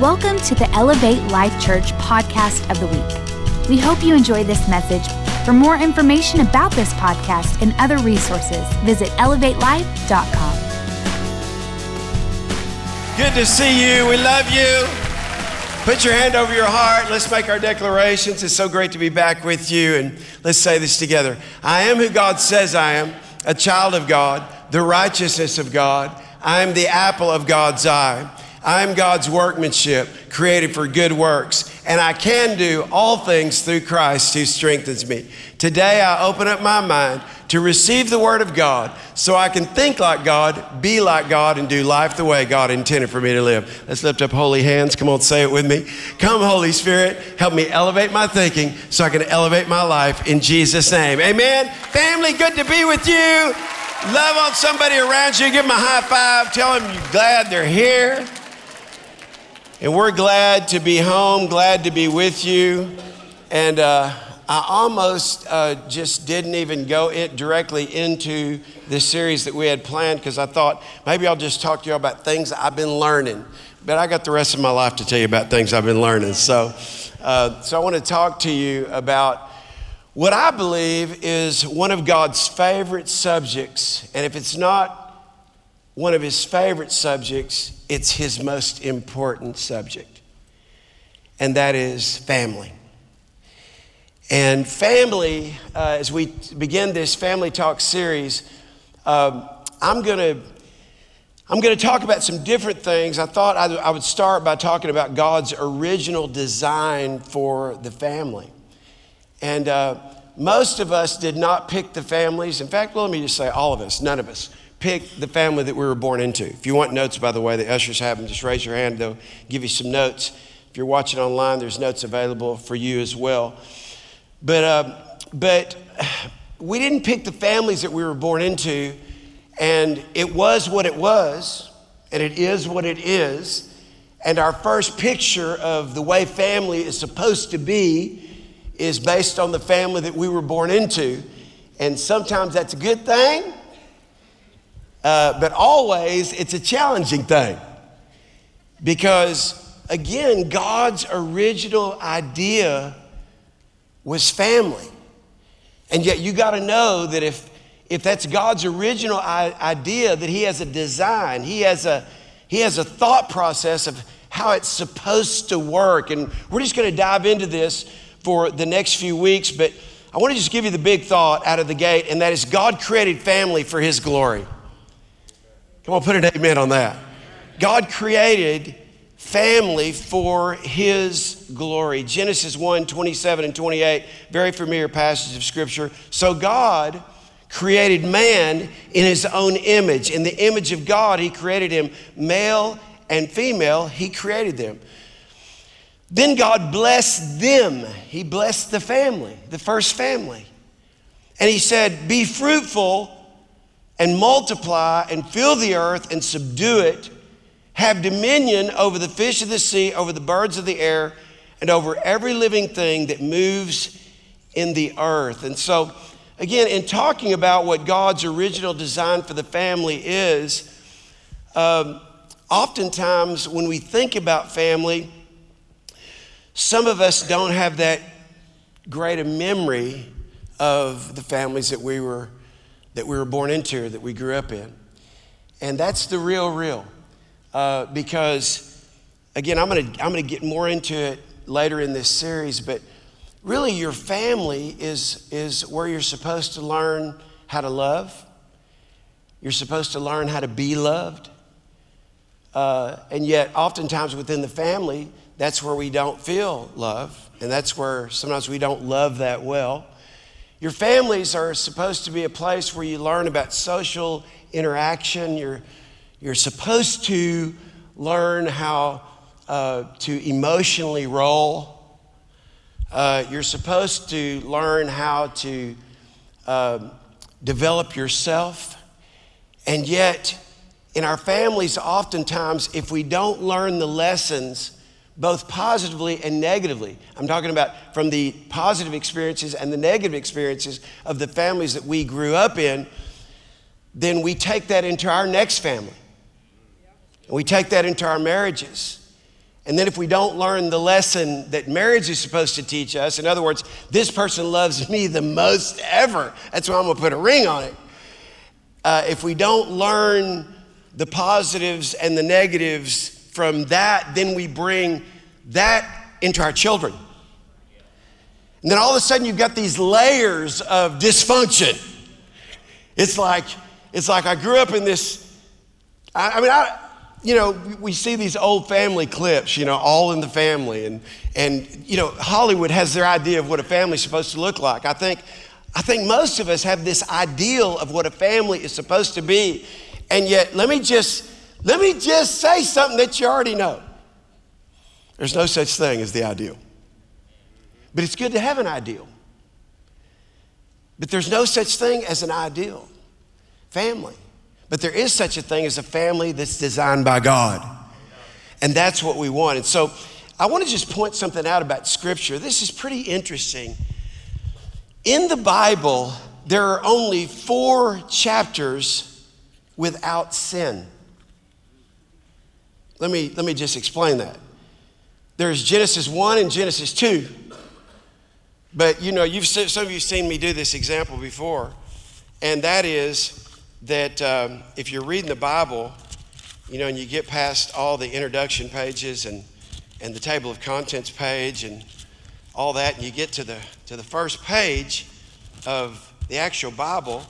Welcome to the Elevate Life Church podcast of the week. We hope you enjoy this message. For more information about this podcast and other resources, visit elevatelife.com. Good to see you. We love you. Put your hand over your heart. Let's make our declarations. It's so great to be back with you. And let's say this together I am who God says I am, a child of God, the righteousness of God. I am the apple of God's eye. I am God's workmanship, created for good works, and I can do all things through Christ who strengthens me. Today, I open up my mind to receive the Word of God so I can think like God, be like God, and do life the way God intended for me to live. Let's lift up holy hands. Come on, say it with me. Come, Holy Spirit, help me elevate my thinking so I can elevate my life in Jesus' name. Amen. Family, good to be with you. Love on somebody around you. Give them a high five. Tell them you're glad they're here. And we're glad to be home, glad to be with you. And uh, I almost uh, just didn't even go it directly into this series that we had planned because I thought maybe I'll just talk to you about things I've been learning. But I got the rest of my life to tell you about things I've been learning. So, uh, so I want to talk to you about what I believe is one of God's favorite subjects. And if it's not one of his favorite subjects, it's his most important subject, and that is family. And family, uh, as we begin this family talk series, um, I'm going to I'm going to talk about some different things. I thought I, would start by talking about God's original design for the family. And uh, most of us did not pick the families. In fact, well, let me just say all of us, none of us pick the family that we were born into. If you want notes, by the way, the ushers have them, just raise your hand, they'll give you some notes. If you're watching online, there's notes available for you as well. But, uh, but we didn't pick the families that we were born into, and it was what it was, and it is what it is. And our first picture of the way family is supposed to be is based on the family that we were born into. And sometimes that's a good thing, uh, but always it's a challenging thing because, again, God's original idea was family. And yet you got to know that if, if that's God's original idea, that He has a design, He has a, he has a thought process of how it's supposed to work. And we're just going to dive into this for the next few weeks, but I want to just give you the big thought out of the gate, and that is God created family for His glory. Come on, put an amen on that. God created family for his glory. Genesis 1 27 and 28, very familiar passage of scripture. So God created man in his own image. In the image of God, he created him male and female, he created them. Then God blessed them. He blessed the family, the first family. And he said, Be fruitful and multiply and fill the earth and subdue it, have dominion over the fish of the sea, over the birds of the air, and over every living thing that moves in the earth. And so, again, in talking about what God's original design for the family is, um, oftentimes when we think about family, some of us don't have that great a memory of the families that we were that we were born into, that we grew up in. And that's the real, real. Uh, because, again, I'm going to I'm going to get more into it later in this series, but really, your family is, is where you're supposed to learn how to love. You're supposed to learn how to be loved. Uh, and yet, oftentimes within the family, that's where we don't feel love. And that's where sometimes we don't love that well. Your families are supposed to be a place where you learn about social interaction. You're, you're supposed to learn how uh, to emotionally roll. Uh, you're supposed to learn how to uh, develop yourself. And yet, in our families, oftentimes, if we don't learn the lessons both positively and negatively. I'm talking about from the positive experiences and the negative experiences of the families that we grew up in, then we take that into our next family. And we take that into our marriages. And then if we don't learn the lesson that marriage is supposed to teach us, in other words, this person loves me the most ever, that's why I'm gonna put a ring on it. Uh, if we don't learn the positives and the negatives from that, then we bring that into our children. And then all of a sudden you've got these layers of dysfunction. It's like, it's like I grew up in this, I, I mean, I, you know, we see these old family clips, you know, all in the family. And, and, you know, Hollywood has their idea of what a family's supposed to look like. I think, I think most of us have this ideal of what a family is supposed to be. And yet, let me just, let me just say something that you already know. There's no such thing as the ideal. But it's good to have an ideal. But there's no such thing as an ideal family. But there is such a thing as a family that's designed by God. And that's what we want. And so I want to just point something out about Scripture. This is pretty interesting. In the Bible, there are only four chapters without sin. Let me, let me just explain that. There's Genesis 1 and Genesis 2. But you know, you've, some of you have seen me do this example before, and that is that um, if you're reading the Bible, you know, and you get past all the introduction pages and, and the table of contents page and all that, and you get to the, to the first page of the actual Bible.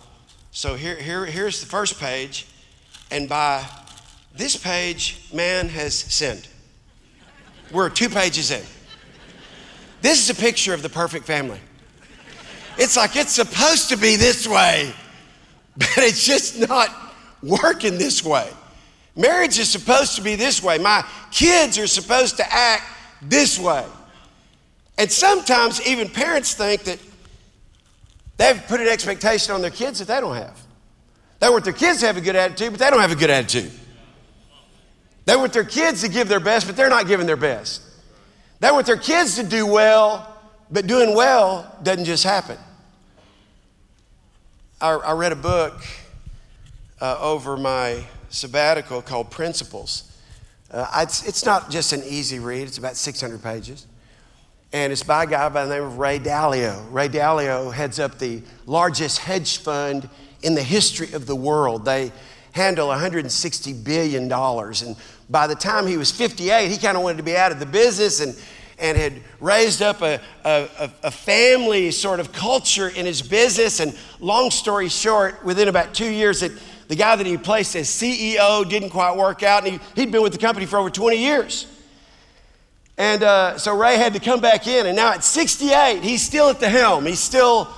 So here, here, here's the first page, and by this page, man has sinned. We're two pages in. This is a picture of the perfect family. It's like it's supposed to be this way but it's just not working this way. Marriage is supposed to be this way. My kids are supposed to act this way. And sometimes even parents think that they've put an expectation on their kids that they don't have. They want their kids to have a good attitude, but they don't have a good attitude. They want their kids to give their best, but they're not giving their best. They want their kids to do well, but doing well doesn't just happen. I, I read a book uh, over my sabbatical called Principles. Uh, it's, it's not just an easy read, it's about 600 pages. And it's by a guy by the name of Ray Dalio. Ray Dalio heads up the largest hedge fund in the history of the world. They handle $160 billion. And by the time he was 58, he kind of wanted to be out of the business and and had raised up a, a, a, family sort of culture in his business. And long story short, within about two years, that the guy that he placed as CEO didn't quite work out, and he, he'd been with the company for over 20 years. And uh, so Ray had to come back in, and now at 68, he's still at the helm. He's still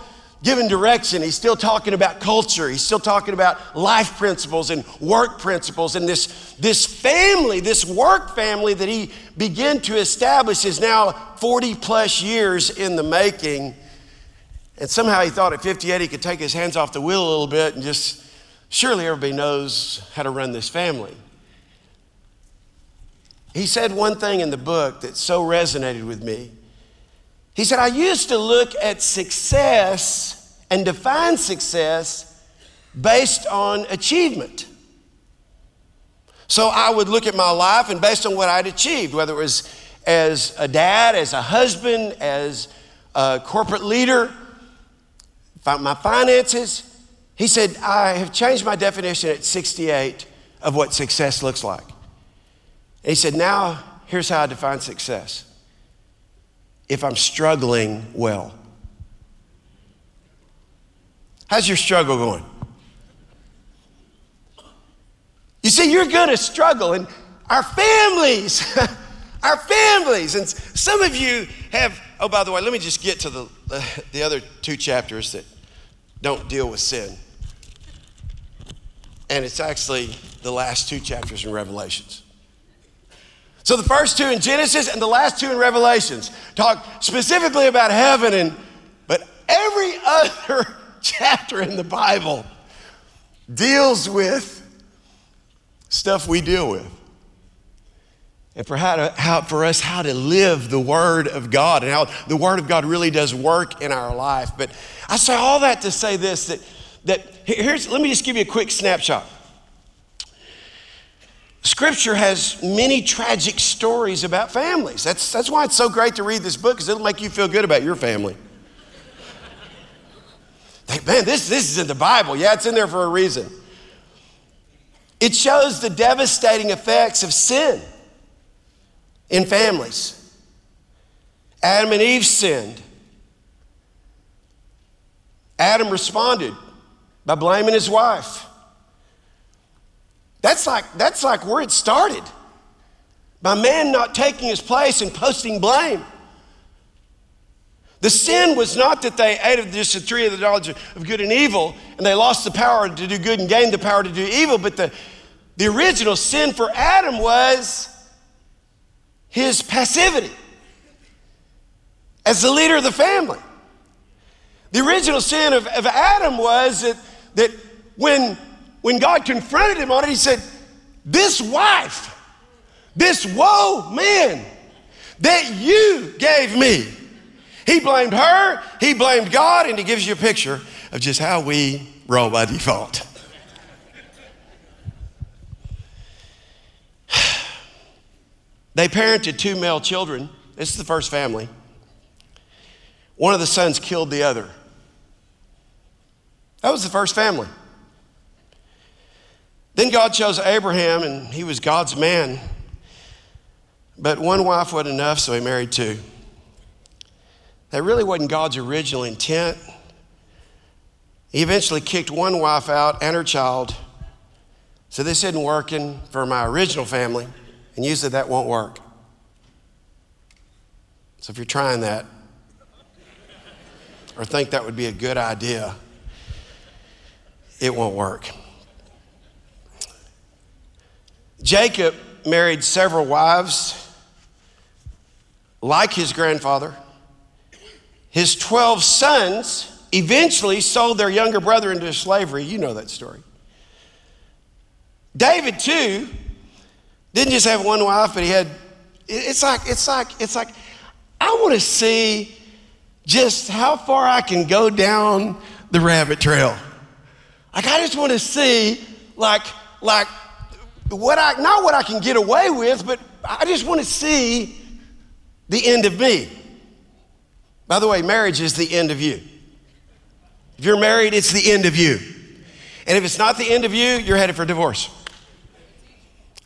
giving direction. He's still talking about culture. He's still talking about life principles and work principles. And this, this family, this work family that he began to establish is now 40 plus years in the making. And somehow he thought at 58 he could take his hands off the wheel a little bit and just, surely everybody knows how to run this family. He said one thing in the book that so resonated with me. He said, I used to look at success and define success based on achievement. So I would look at my life and based on what I'd achieved, whether it was as a dad, as a husband, as a corporate leader, my finances. He said, I have changed my definition at 68 of what success looks like. He said, now here's how I define success if I'm struggling well. How's your struggle going? You see, you're going to struggle, and our families, our families, and some of you have. Oh, by the way, let me just get to the uh, the other two chapters that don't deal with sin, and it's actually the last two chapters in Revelations. So the first two in Genesis and the last two in Revelations talk specifically about heaven and but every other chapter in the Bible deals with stuff we deal with. And for, how to, how, for us, how to live the Word of God and how the Word of God really does work in our life. But I say all that to say this that, that here's, let me just give you a quick snapshot. Scripture has many tragic stories about families. That's, that's why it's so great to read this book, because it'll make you feel good about your family. Think, man, this, this is in the Bible. Yeah, it's in there for a reason. It shows the devastating effects of sin in families. Adam and Eve sinned. Adam responded by blaming his wife. That's like, that's like where it started. By man not taking his place and posting blame. The sin was not that they ate of just the tree of the knowledge of good and evil and they lost the power to do good and gained the power to do evil, but the, the original sin for Adam was his passivity as the leader of the family. The original sin of, of Adam was that, that when, when God confronted him on it, he said, This wife, this woe man that you gave me. He blamed her, he blamed God, and he gives you a picture of just how we roll by default. they parented two male children. This is the first family. One of the sons killed the other. That was the first family. Then God chose Abraham, and he was God's man. But one wife wasn't enough, so he married two. That really wasn't God's original intent. He eventually kicked one wife out and her child. So this isn't working for my original family, and usually that won't work. So if you're trying that, or think that would be a good idea, it won't work. Jacob married several wives, like his grandfather. His 12 sons eventually sold their younger brother into slavery. You know that story. David, too, didn't just have one wife, but he had, it's like, it's like, it's like, I want to see just how far I can go down the rabbit trail. Like I just want to see, like, like what I not what I can get away with, but I just want to see the end of me. By the way, marriage is the end of you. If you're married, it's the end of you. And if it's not the end of you, you're headed for divorce.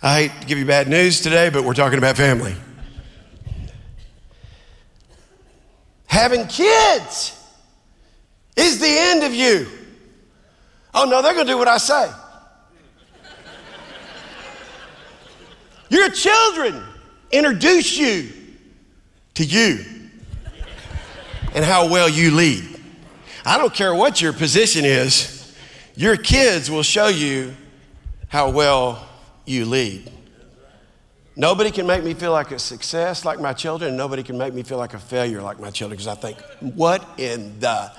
I hate to give you bad news today, but we're talking about family. Having kids is the end of you. Oh, no, they're going to do what I say. Your children introduce you to you and how well you lead. I don't care what your position is, your kids will show you how well you lead. Nobody can make me feel like a success like my children, and nobody can make me feel like a failure like my children because I think, what in the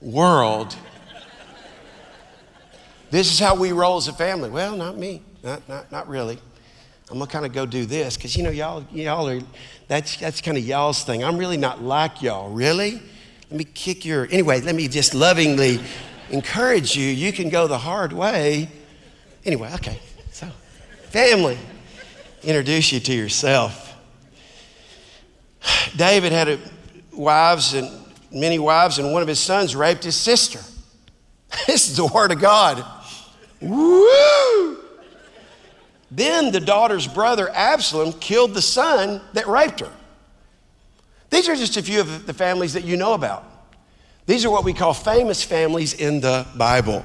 world this is how we roll as a family. Well, not me. Not, not, not really. I'm gonna kind of go do this because you know y'all y'all are that's that's kind of y'all's thing. I'm really not like y'all. Really? Let me kick your anyway. Let me just lovingly encourage you. You can go the hard way. Anyway, okay. So, family, introduce you to yourself. David had a, wives and many wives, and one of his sons raped his sister. This is the word of God. Woo! Then the daughter's brother Absalom killed the son that raped her. These are just a few of the families that you know about. These are what we call famous families in the Bible.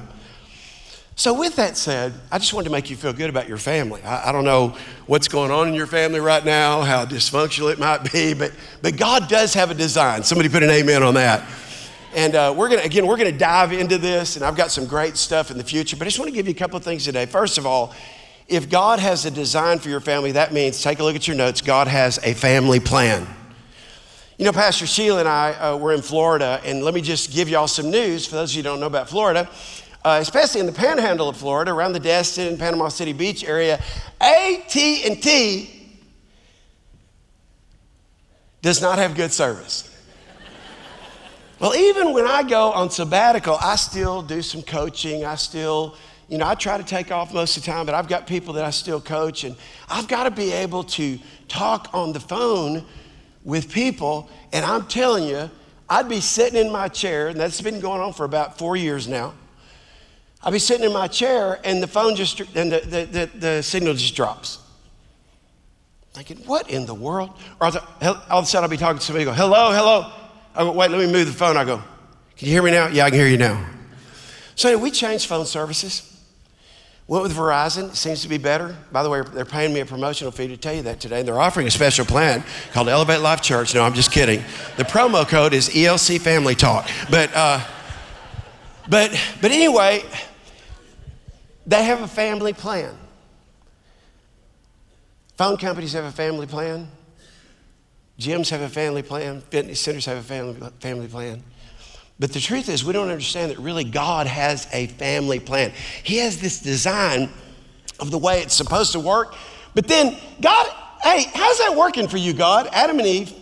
So, with that said, I just wanted to make you feel good about your family. I, I, don't know what's going on in your family right now, how dysfunctional it might be, but, but God does have a design. Somebody put an amen on that. And uh, we're to, again, we're going to dive into this, and I've got some great stuff in the future. But I just want to give you a couple of things today. First of all, if God has a design for your family, that means take a look at your notes. God has a family plan. You know, Pastor Sheila and I uh, were in Florida, and let me just give y'all some news for those of you who don't know about Florida. Uh, especially in the panhandle of Florida, around the Destin, Panama City Beach area, AT&T does not have good service. Well, even when I go on sabbatical, I still do some coaching. I still, you know, I try to take off most of the time, but I've got people that I still coach, and I've got to be able to talk on the phone with people. And I'm telling you, I'd be sitting in my chair, and that's been going on for about four years now. I'd be sitting in my chair, and the phone just, and the, the, the, the signal just drops. Thinking, what in the world? Or all of a sudden I'll be talking to somebody, go, hello, hello. I go, wait, let me move the phone. I go, can you hear me now? Yeah, I can hear you now. So we changed phone services. Went with Verizon, seems to be better. By the way, they're paying me a promotional fee to tell you that today. They're offering a special plan called Elevate Life Church. No, I'm just kidding. The promo code is ELC Family Talk. But, uh, but, but anyway, they have a family plan. Phone companies have a family plan. Gyms have a family plan. Fitness centers have a family, family plan. But the truth is, we don't understand that really God has a family plan. He has this design of the way it's supposed to work. But then, God, hey, how's that working for you, God? Adam and Eve,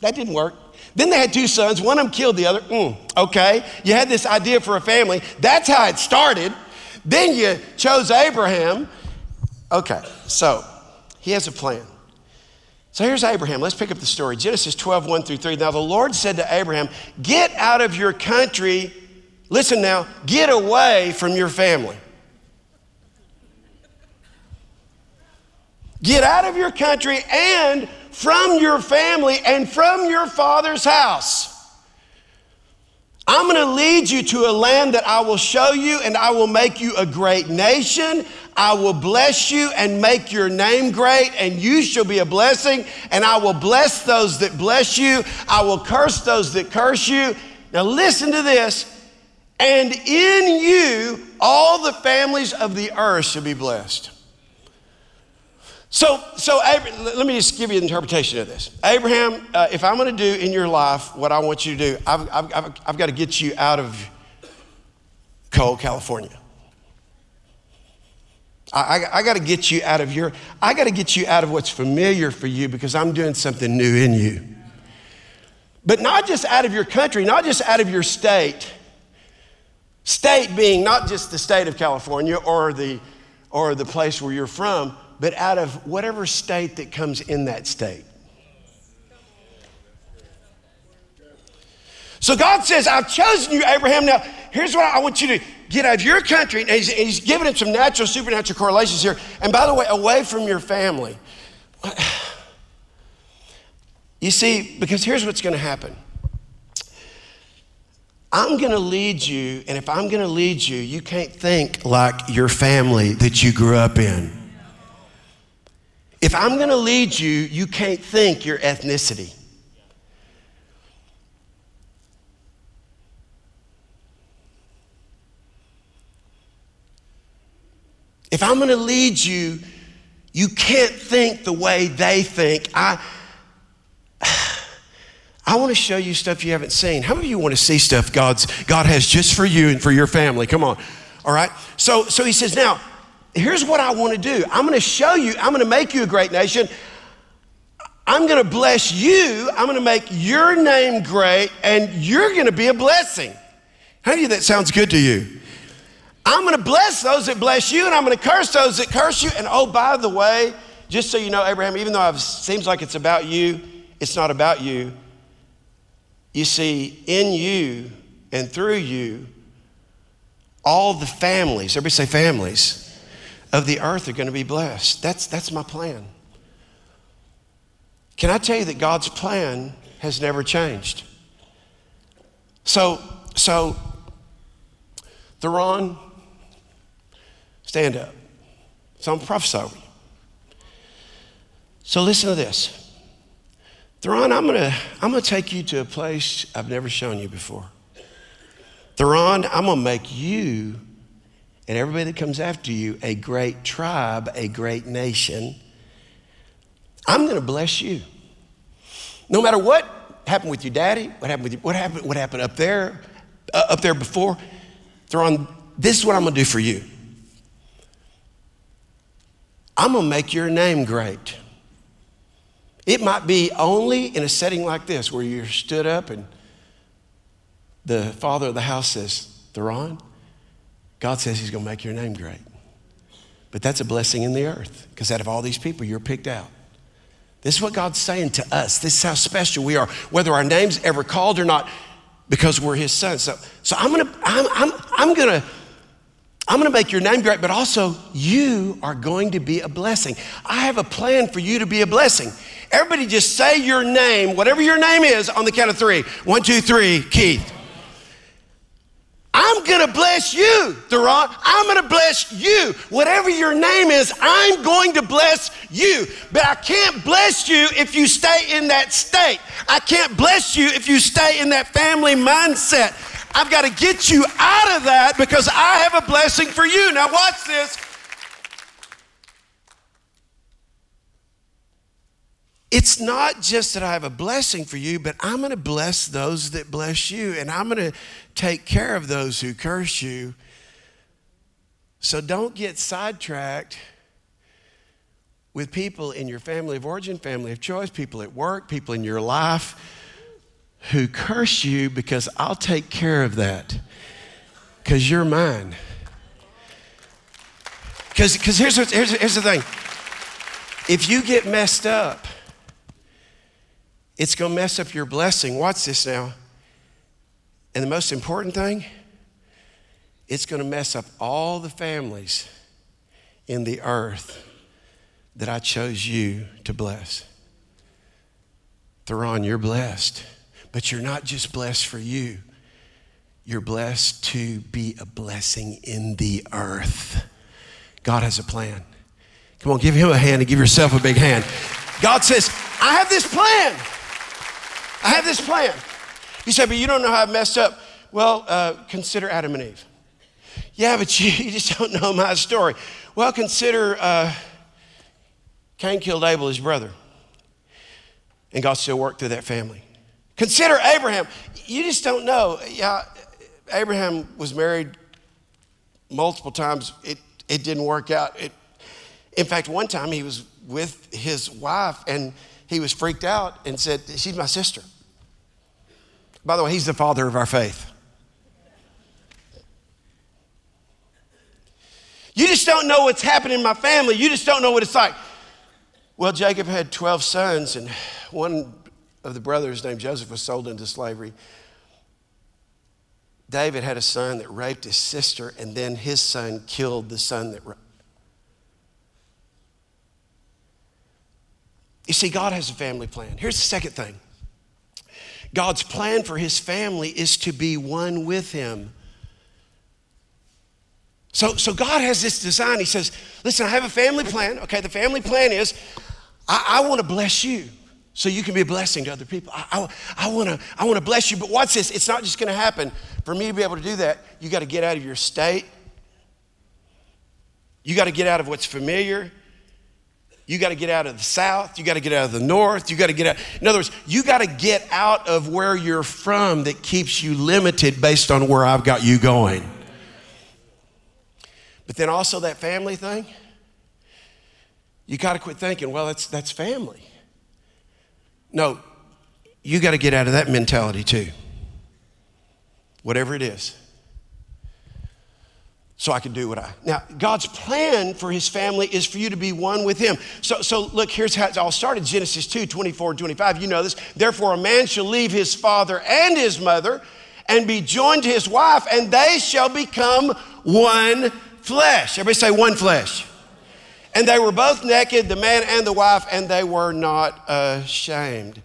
that didn't work. Then they had two sons, one of them killed the other. Mm, okay, you had this idea for a family. That's how it started. Then you chose Abraham. Okay, so he has a plan. So here's Abraham. Let's pick up the story. Genesis 12, 1 through 3. Now the Lord said to Abraham, Get out of your country. Listen now, get away from your family. Get out of your country and from your family and from your father's house. I'm going to lead you to a land that I will show you, and I will make you a great nation. I will bless you and make your name great, and you shall be a blessing. And I will bless those that bless you. I will curse those that curse you. Now, listen to this. And in you, all the families of the earth shall be blessed. So, so let me just give you an interpretation of this. Abraham, uh, if I'm going to do in your life what I want you to do, I've, I've, I've, I've got to get you out of cold California. I, I, I got to get you out of your, I got to get you out of what's familiar for you because I'm doing something new in you. But not just out of your country, not just out of your state. State being not just the state of California or the, or the place where you're from, but out of whatever state that comes in that state. So God says, I've chosen you, Abraham. Now, here's what I want you to get out of your country. And he's, he's giving him some natural, supernatural correlations here. And by the way, away from your family. You see, because here's what's going to happen. I'm going to lead you, and if I'm going to lead you, you can't think like your family that you grew up in. If I'm going to lead you, you can't think your ethnicity. If I'm going to lead you, you can't think the way they think. I, I want to show you stuff you haven't seen. How many of you want to see stuff God's, God has just for you and for your family? Come on. All right. So, so he says, now, here's what I want to do. I'm going to show you, I'm going to make you a great nation. I'm going to bless you. I'm going to make your name great, and you're going to be a blessing. How do you that sounds good to you? I'm going to bless those that bless you, and I'm going to curse those that curse you. And oh, by the way, just so you know, Abraham, even though it seems like it's about you, it's not about you. You see, in you and through you, all the families, everybody say families, of the earth are going to be blessed. That's, that's my plan. Can I tell you that God's plan has never changed? So, so, Theron, Stand up. So I'm prophesying. So listen to this. Theron, I'm gonna, I'm gonna take you to a place I've never shown you before. Theron, I'm gonna make you and everybody that comes after you a great tribe, a great nation. I'm gonna bless you. No matter what happened with your daddy, what happened with you, what happened, what happened up there, uh, up there before, Theron, this is what I'm gonna do for you. I'm going to make your name great. It might be only in a setting like this where you're stood up and the father of the house says, Theron, God says He's going to make your name great. But that's a blessing in the earth because out of all these people, you're picked out. This is what God's saying to us. This is how special we are, whether our name's ever called or not, because we're His sons. So, so I'm gonna, I'm, I'm, I'm gonna, I'm gonna make your name great, but also you are going to be a blessing. I have a plan for you to be a blessing. Everybody just say your name, whatever your name is, on the count of three. One, two, three, Keith. I'm gonna bless you, Duran. I'm gonna bless you. Whatever your name is, I'm going to bless you. But I can't bless you if you stay in that state. I can't bless you if you stay in that family mindset. I've got to get you out of that because I have a blessing for you. Now, watch this. It's not just that I have a blessing for you, but I'm going to bless those that bless you, and I'm going to take care of those who curse you. So don't get sidetracked with people in your family of origin, family of choice, people at work, people in your life who curse you because I'll take care of that because you're mine. Because here's, here's, here's the thing if you get messed up, it's going to mess up your blessing. Watch this now. And the most important thing, it's going to mess up all the families in the earth that I chose you to bless. Theron, you're blessed, but you're not just blessed for you, you're blessed to be a blessing in the earth. God has a plan. Come on, give him a hand and give yourself a big hand. God says, I have this plan. I have this plan. You say, but you don't know how I messed up. Well, uh, consider Adam and Eve. Yeah, but you, you, just don't know my story. Well, consider uh, Cain killed Abel, his brother, and God still worked through that family. Consider Abraham. You just don't know. Yeah, Abraham was married multiple times. It, it didn't work out. It, in fact, one time he was with his wife and he was freaked out and said, She's my sister. By the way, he's the father of our faith. You just don't know what's happening in my family. You just don't know what it's like. Well, Jacob had 12 sons, and one of the brothers named Joseph was sold into slavery. David had a son that raped his sister, and then his son killed the son that. Raped. You see, God has a family plan. Here's the second thing God's plan for his family is to be one with him. So, so God has this design. He says, Listen, I have a family plan. Okay, the family plan is I, I want to bless you so you can be a blessing to other people. I, I, I want to bless you, but watch this. It's not just going to happen. For me to be able to do that, you got to get out of your state. You got to get out of what's familiar. You got to get out of the south. You got to get out of the north. You got to get out. In other words, you got to get out of where you're from that keeps you limited based on where I've got you going. But then also that family thing, you got to quit thinking, well, that's, that's family. No, you got to get out of that mentality too. Whatever it is so I can do what I. Now, God's plan for his family is for you to be one with him. So, so look, here's how it all started Genesis 2 24 25. You know this. Therefore, a man shall leave his father and his mother and be joined to his wife, and they shall become one flesh. Everybody say one flesh. And they were both naked, the man and the wife, and they were not ashamed.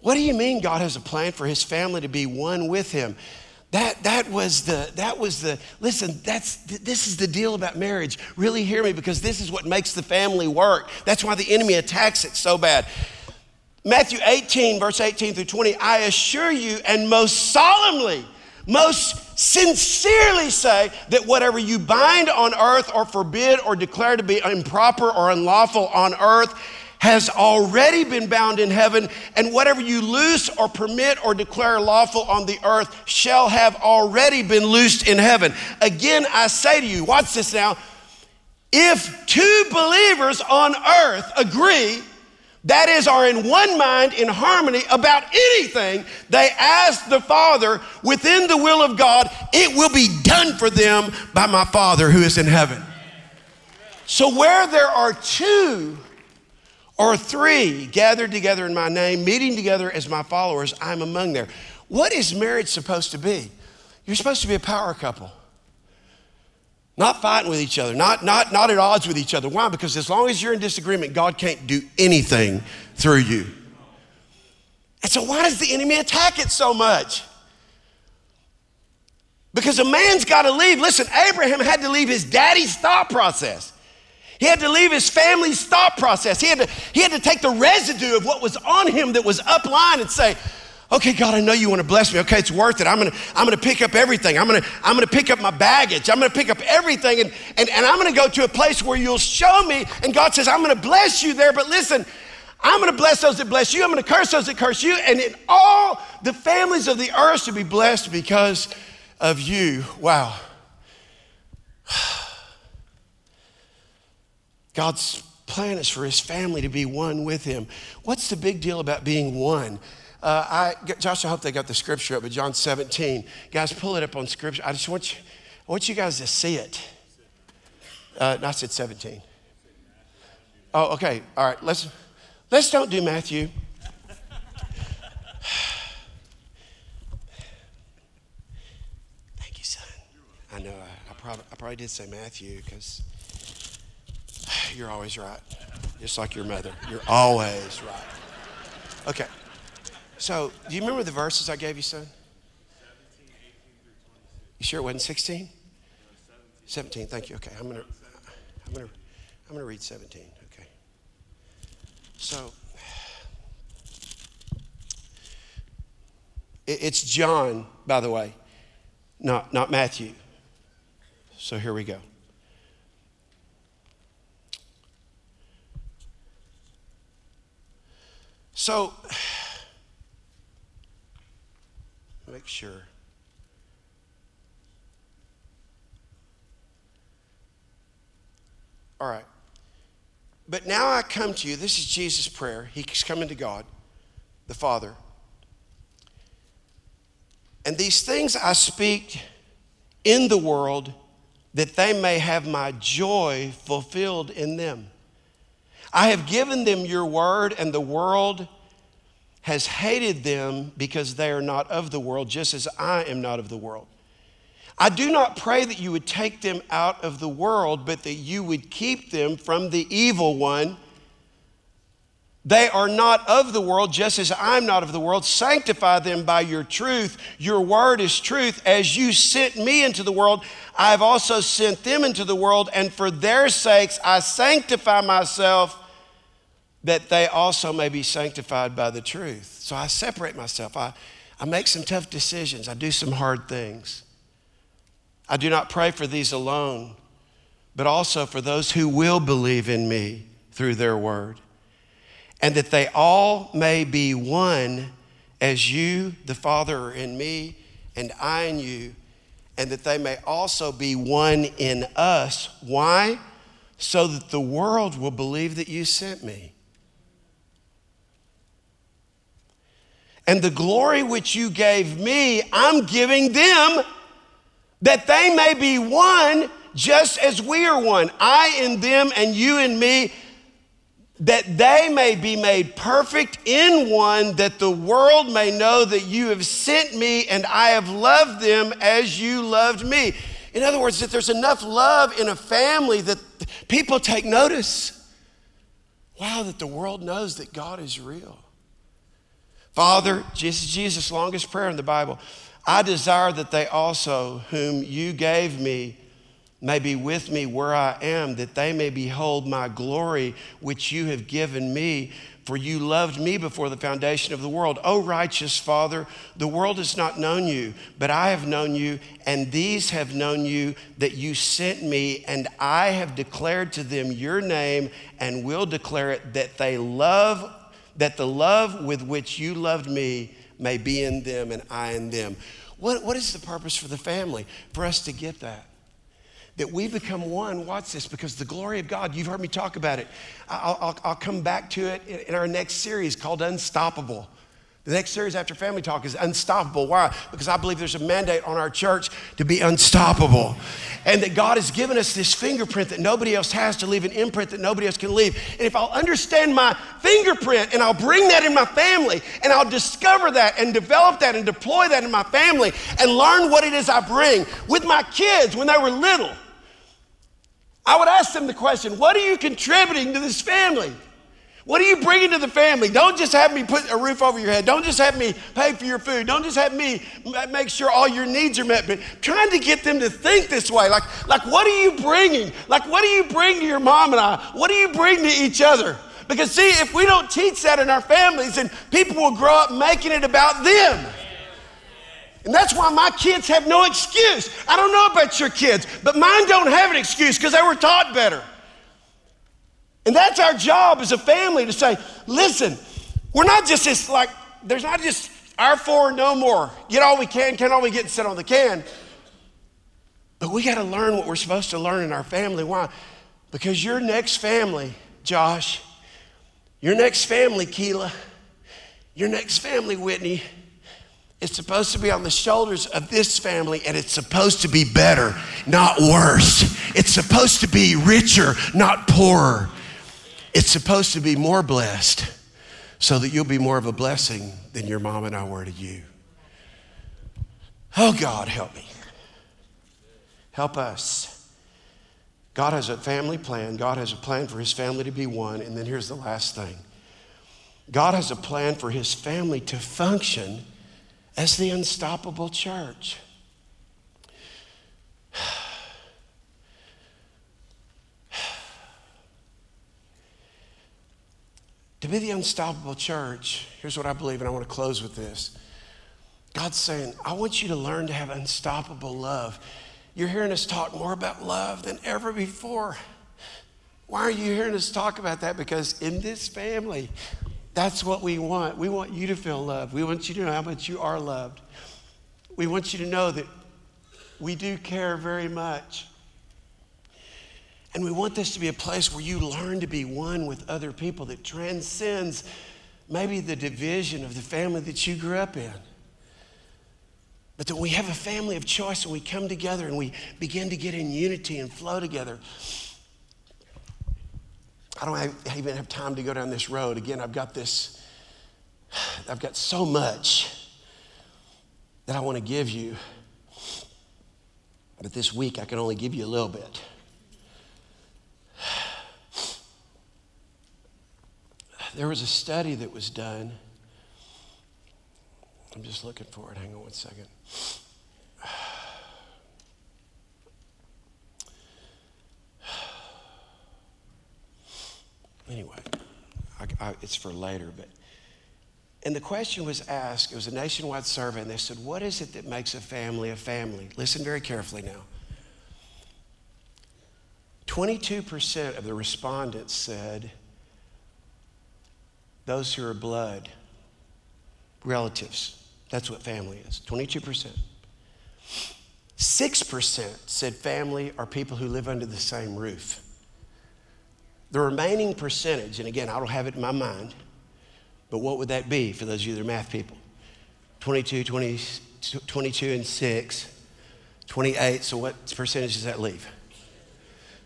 What do you mean God has a plan for his family to be one with him? That, that was the, that was the, listen, that's, this is the deal about marriage. Really hear me because this is what makes the family work. That's why the enemy attacks it so bad. Matthew 18, verse 18 through 20, I assure you and most solemnly, most sincerely say that whatever you bind on earth or forbid or declare to be improper or unlawful on earth has already been bound in heaven, and whatever you loose or permit or declare lawful on the earth shall have already been loosed in heaven. Again, I say to you, watch this now. If two believers on earth agree that is, are in one mind, in harmony about anything they ask the Father within the will of God, it will be done for them by my Father who is in heaven. So, where there are two or three gathered together in my name, meeting together as my followers, I'm among there. What is marriage supposed to be? You're supposed to be a power couple. Not fighting with each other, not, not, not at odds with each other. Why? Because as long as you're in disagreement, God can't do anything through you. And so, why does the enemy attack it so much? Because a man's got to leave. Listen, Abraham had to leave his daddy's thought process. He had to leave his family's thought process. He had to, he had to take the residue of what was on him that was upline and say, Okay, God, I know you want to bless me. Okay, it's worth it. I'm gonna, I'm gonna pick up everything. I'm gonna, I'm gonna pick up my baggage. I'm gonna pick up everything and, and, and I'm gonna go to a place where you'll show me. And God says, I'm gonna bless you there, but listen, I'm gonna bless those that bless you. I'm gonna curse those that curse you. And in all the families of the earth to be blessed because of you. Wow. God's plan is for his family to be one with him. What's the big deal about being one? Uh, I, Josh, I hope they got the scripture up, but John 17. Guys, pull it up on scripture. I just want you, I want you guys to see it. Uh, I said 17. Oh, okay. All right. Let's, let's don't do Matthew. Thank you, son. I know I, I, probably, I probably did say Matthew because you're always right. Just like your mother. You're always right. Okay. So, do you remember the verses I gave you, son? You sure it wasn't 16? 17. Thank you. Okay, I'm gonna, I'm gonna, I'm gonna read 17. Okay. So, it's John, by the way, not not Matthew. So here we go. So make sure. All right. But now I come to you. This is Jesus' prayer. He's coming to God, the Father. And these things I speak in the world that they may have my joy fulfilled in them. I have given them your word, and the world has hated them because they are not of the world, just as I am not of the world. I do not pray that you would take them out of the world, but that you would keep them from the evil one. They are not of the world, just as I'm not of the world. Sanctify them by your truth. Your word is truth. As you sent me into the world, I have also sent them into the world, and for their sakes I sanctify myself that they also may be sanctified by the truth. So I separate myself. I, I make some tough decisions. I do some hard things. I do not pray for these alone, but also for those who will believe in me through their word, and that they all may be one as you, the Father, are in me, and I in you, and that they may also be one in us. Why? So that the world will believe that you sent me. And the glory which you gave me, I'm giving them that they may be one just as we are one. I in them and you in me, that they may be made perfect in one, that the world may know that you have sent me and I have loved them as you loved me. In other words, that there's enough love in a family that people take notice. Wow, that the world knows that God is real. Father, Jesus, Jesus' longest prayer in the Bible, I desire that they also, whom you gave me, may be with me where I am, that they may behold my glory which you have given me. For you loved me before the foundation of the world. O righteous Father, the world has not known you, but I have known you, and these have known you that you sent me, and I have declared to them your name and will declare it that they love that the love with which you loved me may be in them and I in them. What, what is the purpose for the family? For us to get that. that we become one. Watch this, because the glory of God, you've heard me talk about it. I'll, I'll, I'll come back to it in, in our next series called Unstoppable. The next series after Family Talk is Unstoppable. Why? Because I believe there's a mandate on our church to be unstoppable. And that God has given us this fingerprint that nobody else has to leave an imprint that nobody else can leave. And if I'll understand my fingerprint and I'll bring that in my family and I'll discover that and develop that and deploy that in my family and learn what it is I bring with my kids when they were little, I would ask them the question what are you contributing to this family? What are you bringing to the family? Don't just have me put a roof over your head. Don't just have me pay for your food. Don't just have me make sure all your needs are met. But trying to get them to think this way. Like, like what are you bringing? Like, what do you bring to your mom and I? What do you bring to each other? Because, see, if we don't teach that in our families, then people will grow up making it about them. And that's why my kids have no excuse. I don't know about your kids, but mine don't have an excuse because they were taught better. And that's our job as a family to say, listen, we're not just this like, there's not just our four, no more. Get all we can, can all we get, and sit on the can. But we got to learn what we're supposed to learn in our family. Why? Because your next family, Josh, your next family, Keela, your next family, Whitney, is supposed to be on the shoulders of this family and it's supposed to be better, not worse. It's supposed to be richer, not poorer. It's supposed to be more blessed so that you'll be more of a blessing than your mom and I were to you. Oh, God, help me. Help us. God has a family plan. God has a plan for his family to be one. And then here's the last thing God has a plan for his family to function as the unstoppable church. To be the unstoppable church, here's what I believe, and I want to close with this. God's saying, I want you to learn to have unstoppable love. You're hearing us talk more about love than ever before. Why are you hearing us talk about that? Because in this family, that's what we want. We want you to feel loved. We want you to know how much you are loved. We want you to know that we do care very much. And we want this to be a place where you learn to be one with other people that transcends maybe the division of the family that you grew up in. But that we have a family of choice and we come together and we begin to get in unity and flow together. I don't have, even have time to go down this road. Again, I've got this, I've got so much that I want to give you. But this week, I can only give you a little bit. There was a study that was done. I'm just looking for it. Hang on one second. Anyway, I, I, it's for later, but. And the question was asked, it was a nationwide survey, and they said, What is it that makes a family a family? Listen very carefully now. 22% of the respondents said those who are blood, relatives. That's what family is 22%. 6% said family are people who live under the same roof. The remaining percentage, and again, I don't have it in my mind, but what would that be for those of you that are math people? 22, 20, 22 and 6, 28. So what percentage does that leave?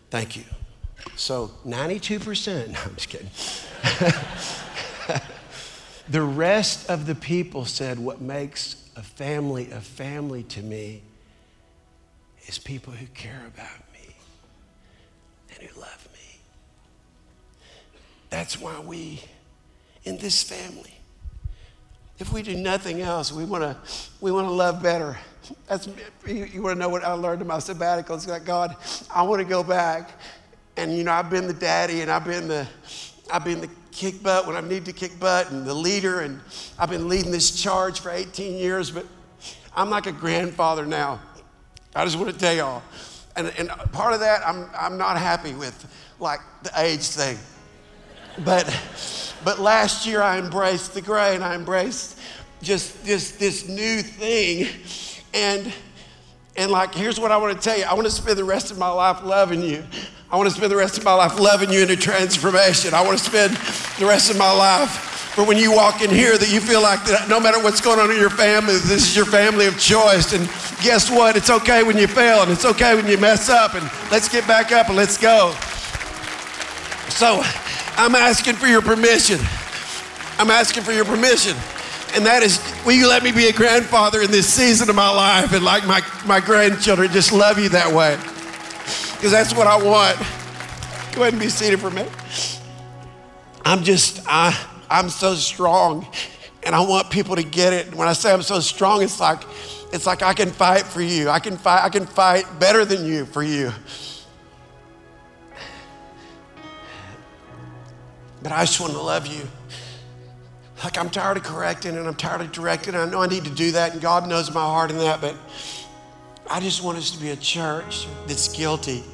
Thank you. So 92%, no, I'm just kidding. the rest of the people said, What makes a family a family to me is people who care about me and who love me. That's why we, in this family, if we do nothing else, we want to we want to love better. That's you, you want to know what I learned in my sabbatical. It's like God, I want to go back, and you know I've been the daddy and I've been the I've been the kick butt when I need to kick butt and the leader, and I've been leading this charge for 18 years, but I'm like a grandfather now. I just want to tell y'all. And, and part of that, I'm, I'm not happy with, like the age thing. But, but last year I embraced the gray and I embraced just this, this new thing. And And like, here's what I want to tell you I want to spend the rest of my life loving you. I want to spend the rest of my life loving you into transformation. I want to spend the rest of my life for when you walk in here that you feel like that no matter what's going on in your family, this is your family of choice. And guess what? It's okay when you fail and it's okay when you mess up. And let's get back up and let's go. So I'm asking for your permission. I'm asking for your permission. And that is, will you let me be a grandfather in this season of my life and like my, my grandchildren just love you that way? Because that's what I want. Go ahead and be seated for a minute. I'm just, I, I'm so strong and I want people to get it. When I say I'm so strong, it's like, it's like I can fight for you. I can fight, I can fight better than you for you. But I just want to love you. Like I'm tired of correcting and I'm tired of directing. I know I need to do that, and God knows my heart in that, but I just want us to be a church that's guilty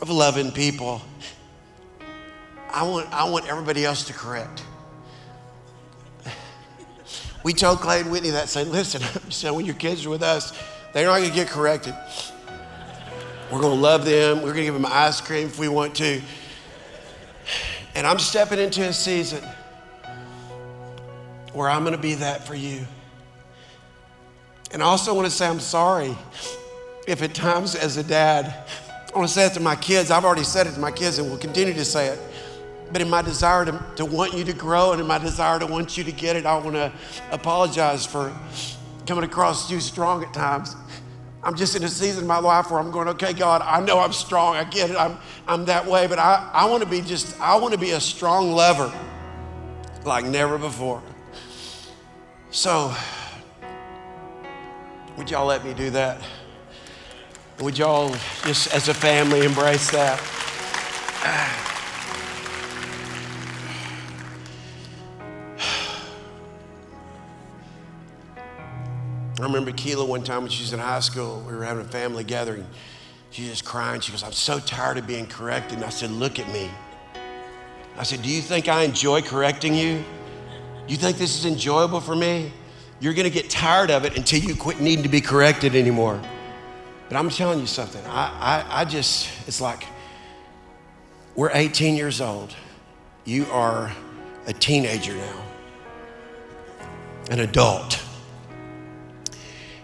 of loving people. I want, I want everybody else to correct. We told Clay and Whitney that, say, listen, so when your kids are with us, they're not gonna get corrected. We're gonna love them. We're gonna give them ice cream if we want to. And I'm stepping into a season where I'm going to be that for you. And I also want to say I'm sorry if at times as a dad, I want to say it to my kids. I've already said it to my kids and will continue to say it. But in my desire to, to want you to grow and in my desire to want you to get it, I want to apologize for coming across too strong at times. I'm just in a season of my life where I'm going, okay, God, I know I'm strong. I get it. I'm, I'm that way. But I, I want to be just, I want to be a strong lover like never before. So, would y'all let me do that? Would y'all just as a family embrace that? I remember Keela one time when she was in high school, we were having a family gathering. She just crying. She goes, I'm so tired of being corrected. And I said, Look at me. I said, Do you think I enjoy correcting you? You think this is enjoyable for me? You're gonna get tired of it until you quit needing to be corrected anymore. But I'm telling you something. I, I, I just, it's like, we're 18 years old. You are a teenager now, an adult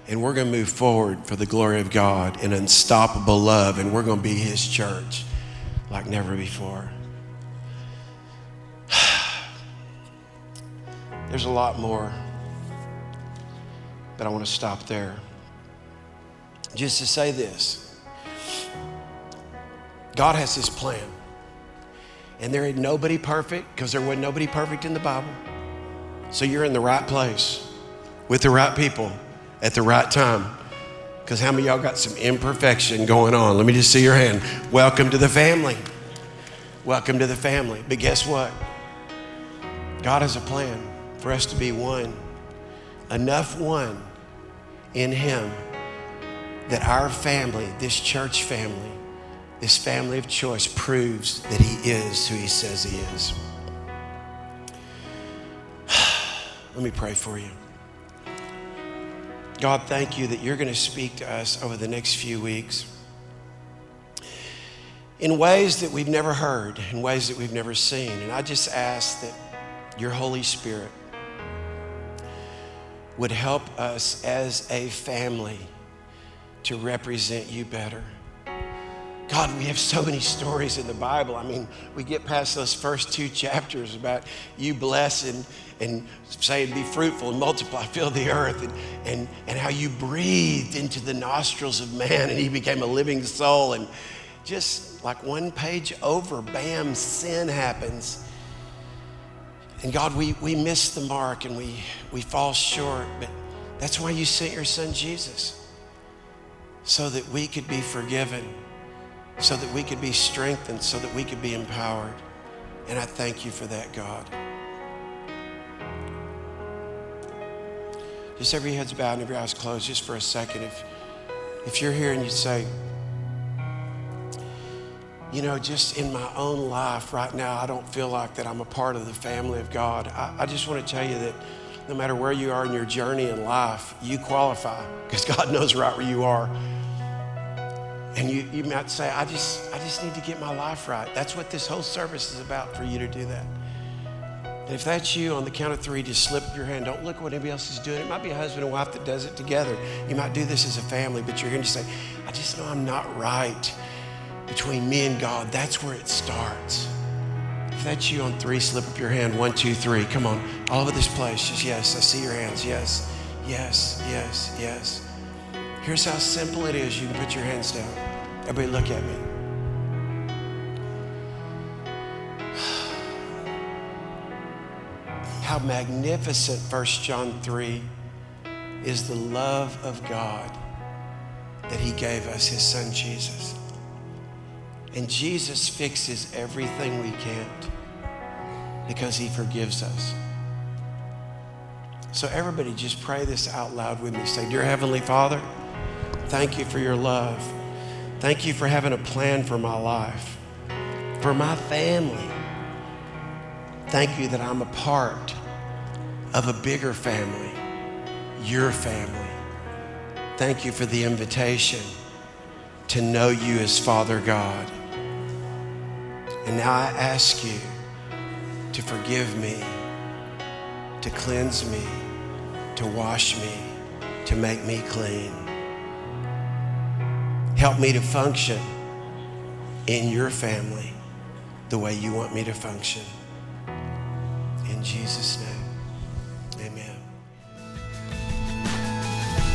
and we're going to move forward for the glory of God in unstoppable love, and we're going to be His church like never before. There's a lot more, but I want to stop there. Just to say this God has His plan, and there ain't nobody perfect because there wasn't nobody perfect in the Bible. So you're in the right place with the right people at the right time. Because how many y'all got some imperfection going on? Let me just see your hand. Welcome to the family. Welcome to the family. But guess what? God has a plan for us to be one, enough one in Him that our family, this church family, this family of choice proves that He is who He says He is. Let me pray for you. God, thank you that you're going to speak to us over the next few weeks in ways that we've never heard, in ways that we've never seen. And I just ask that your Holy Spirit would help us as a family to represent you better. God, we have so many stories in the Bible. I mean, we get past those first two chapters about you blessing and saying, Be fruitful and multiply, fill the earth, and, and, and how you breathed into the nostrils of man and he became a living soul. And just like one page over, bam, sin happens. And God, we, we miss the mark and we, we fall short, but that's why you sent your son Jesus, so that we could be forgiven so that we could be strengthened, so that we could be empowered. And I thank you for that, God. Just every head's bowed and every eye's closed, just for a second. If, if you're here and you say, you know, just in my own life right now, I don't feel like that I'm a part of the family of God. I, I just want to tell you that no matter where you are in your journey in life, you qualify because God knows right where you are. And you, you might say, I just, I just need to get my life right. That's what this whole service is about for you to do that. And if that's you, on the count of three, just slip your hand. Don't look at what anybody else is doing. It might be a husband and wife that does it together. You might do this as a family, but you're here to say, I just know I'm not right between me and God. That's where it starts. If that's you on three, slip up your hand. One, two, three. Come on. All over this place. Just yes. I see your hands. Yes. Yes. Yes. Yes. Here's how simple it is. You can put your hands down. Everybody, look at me. How magnificent 1 John 3 is the love of God that He gave us, His Son Jesus. And Jesus fixes everything we can't because he forgives us. So, everybody, just pray this out loud with me. Say, Dear Heavenly Father, thank you for your love. Thank you for having a plan for my life, for my family. Thank you that I'm a part of a bigger family, your family. Thank you for the invitation to know you as Father God. And now I ask you to forgive me, to cleanse me, to wash me, to make me clean. Help me to function in your family the way you want me to function. In Jesus' name, amen.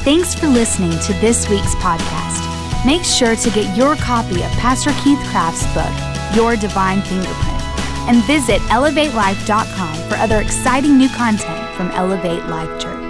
Thanks for listening to this week's podcast. Make sure to get your copy of Pastor Keith Craft's book, Your Divine Fingerprint, and visit elevatelife.com for other exciting new content from Elevate Life Church.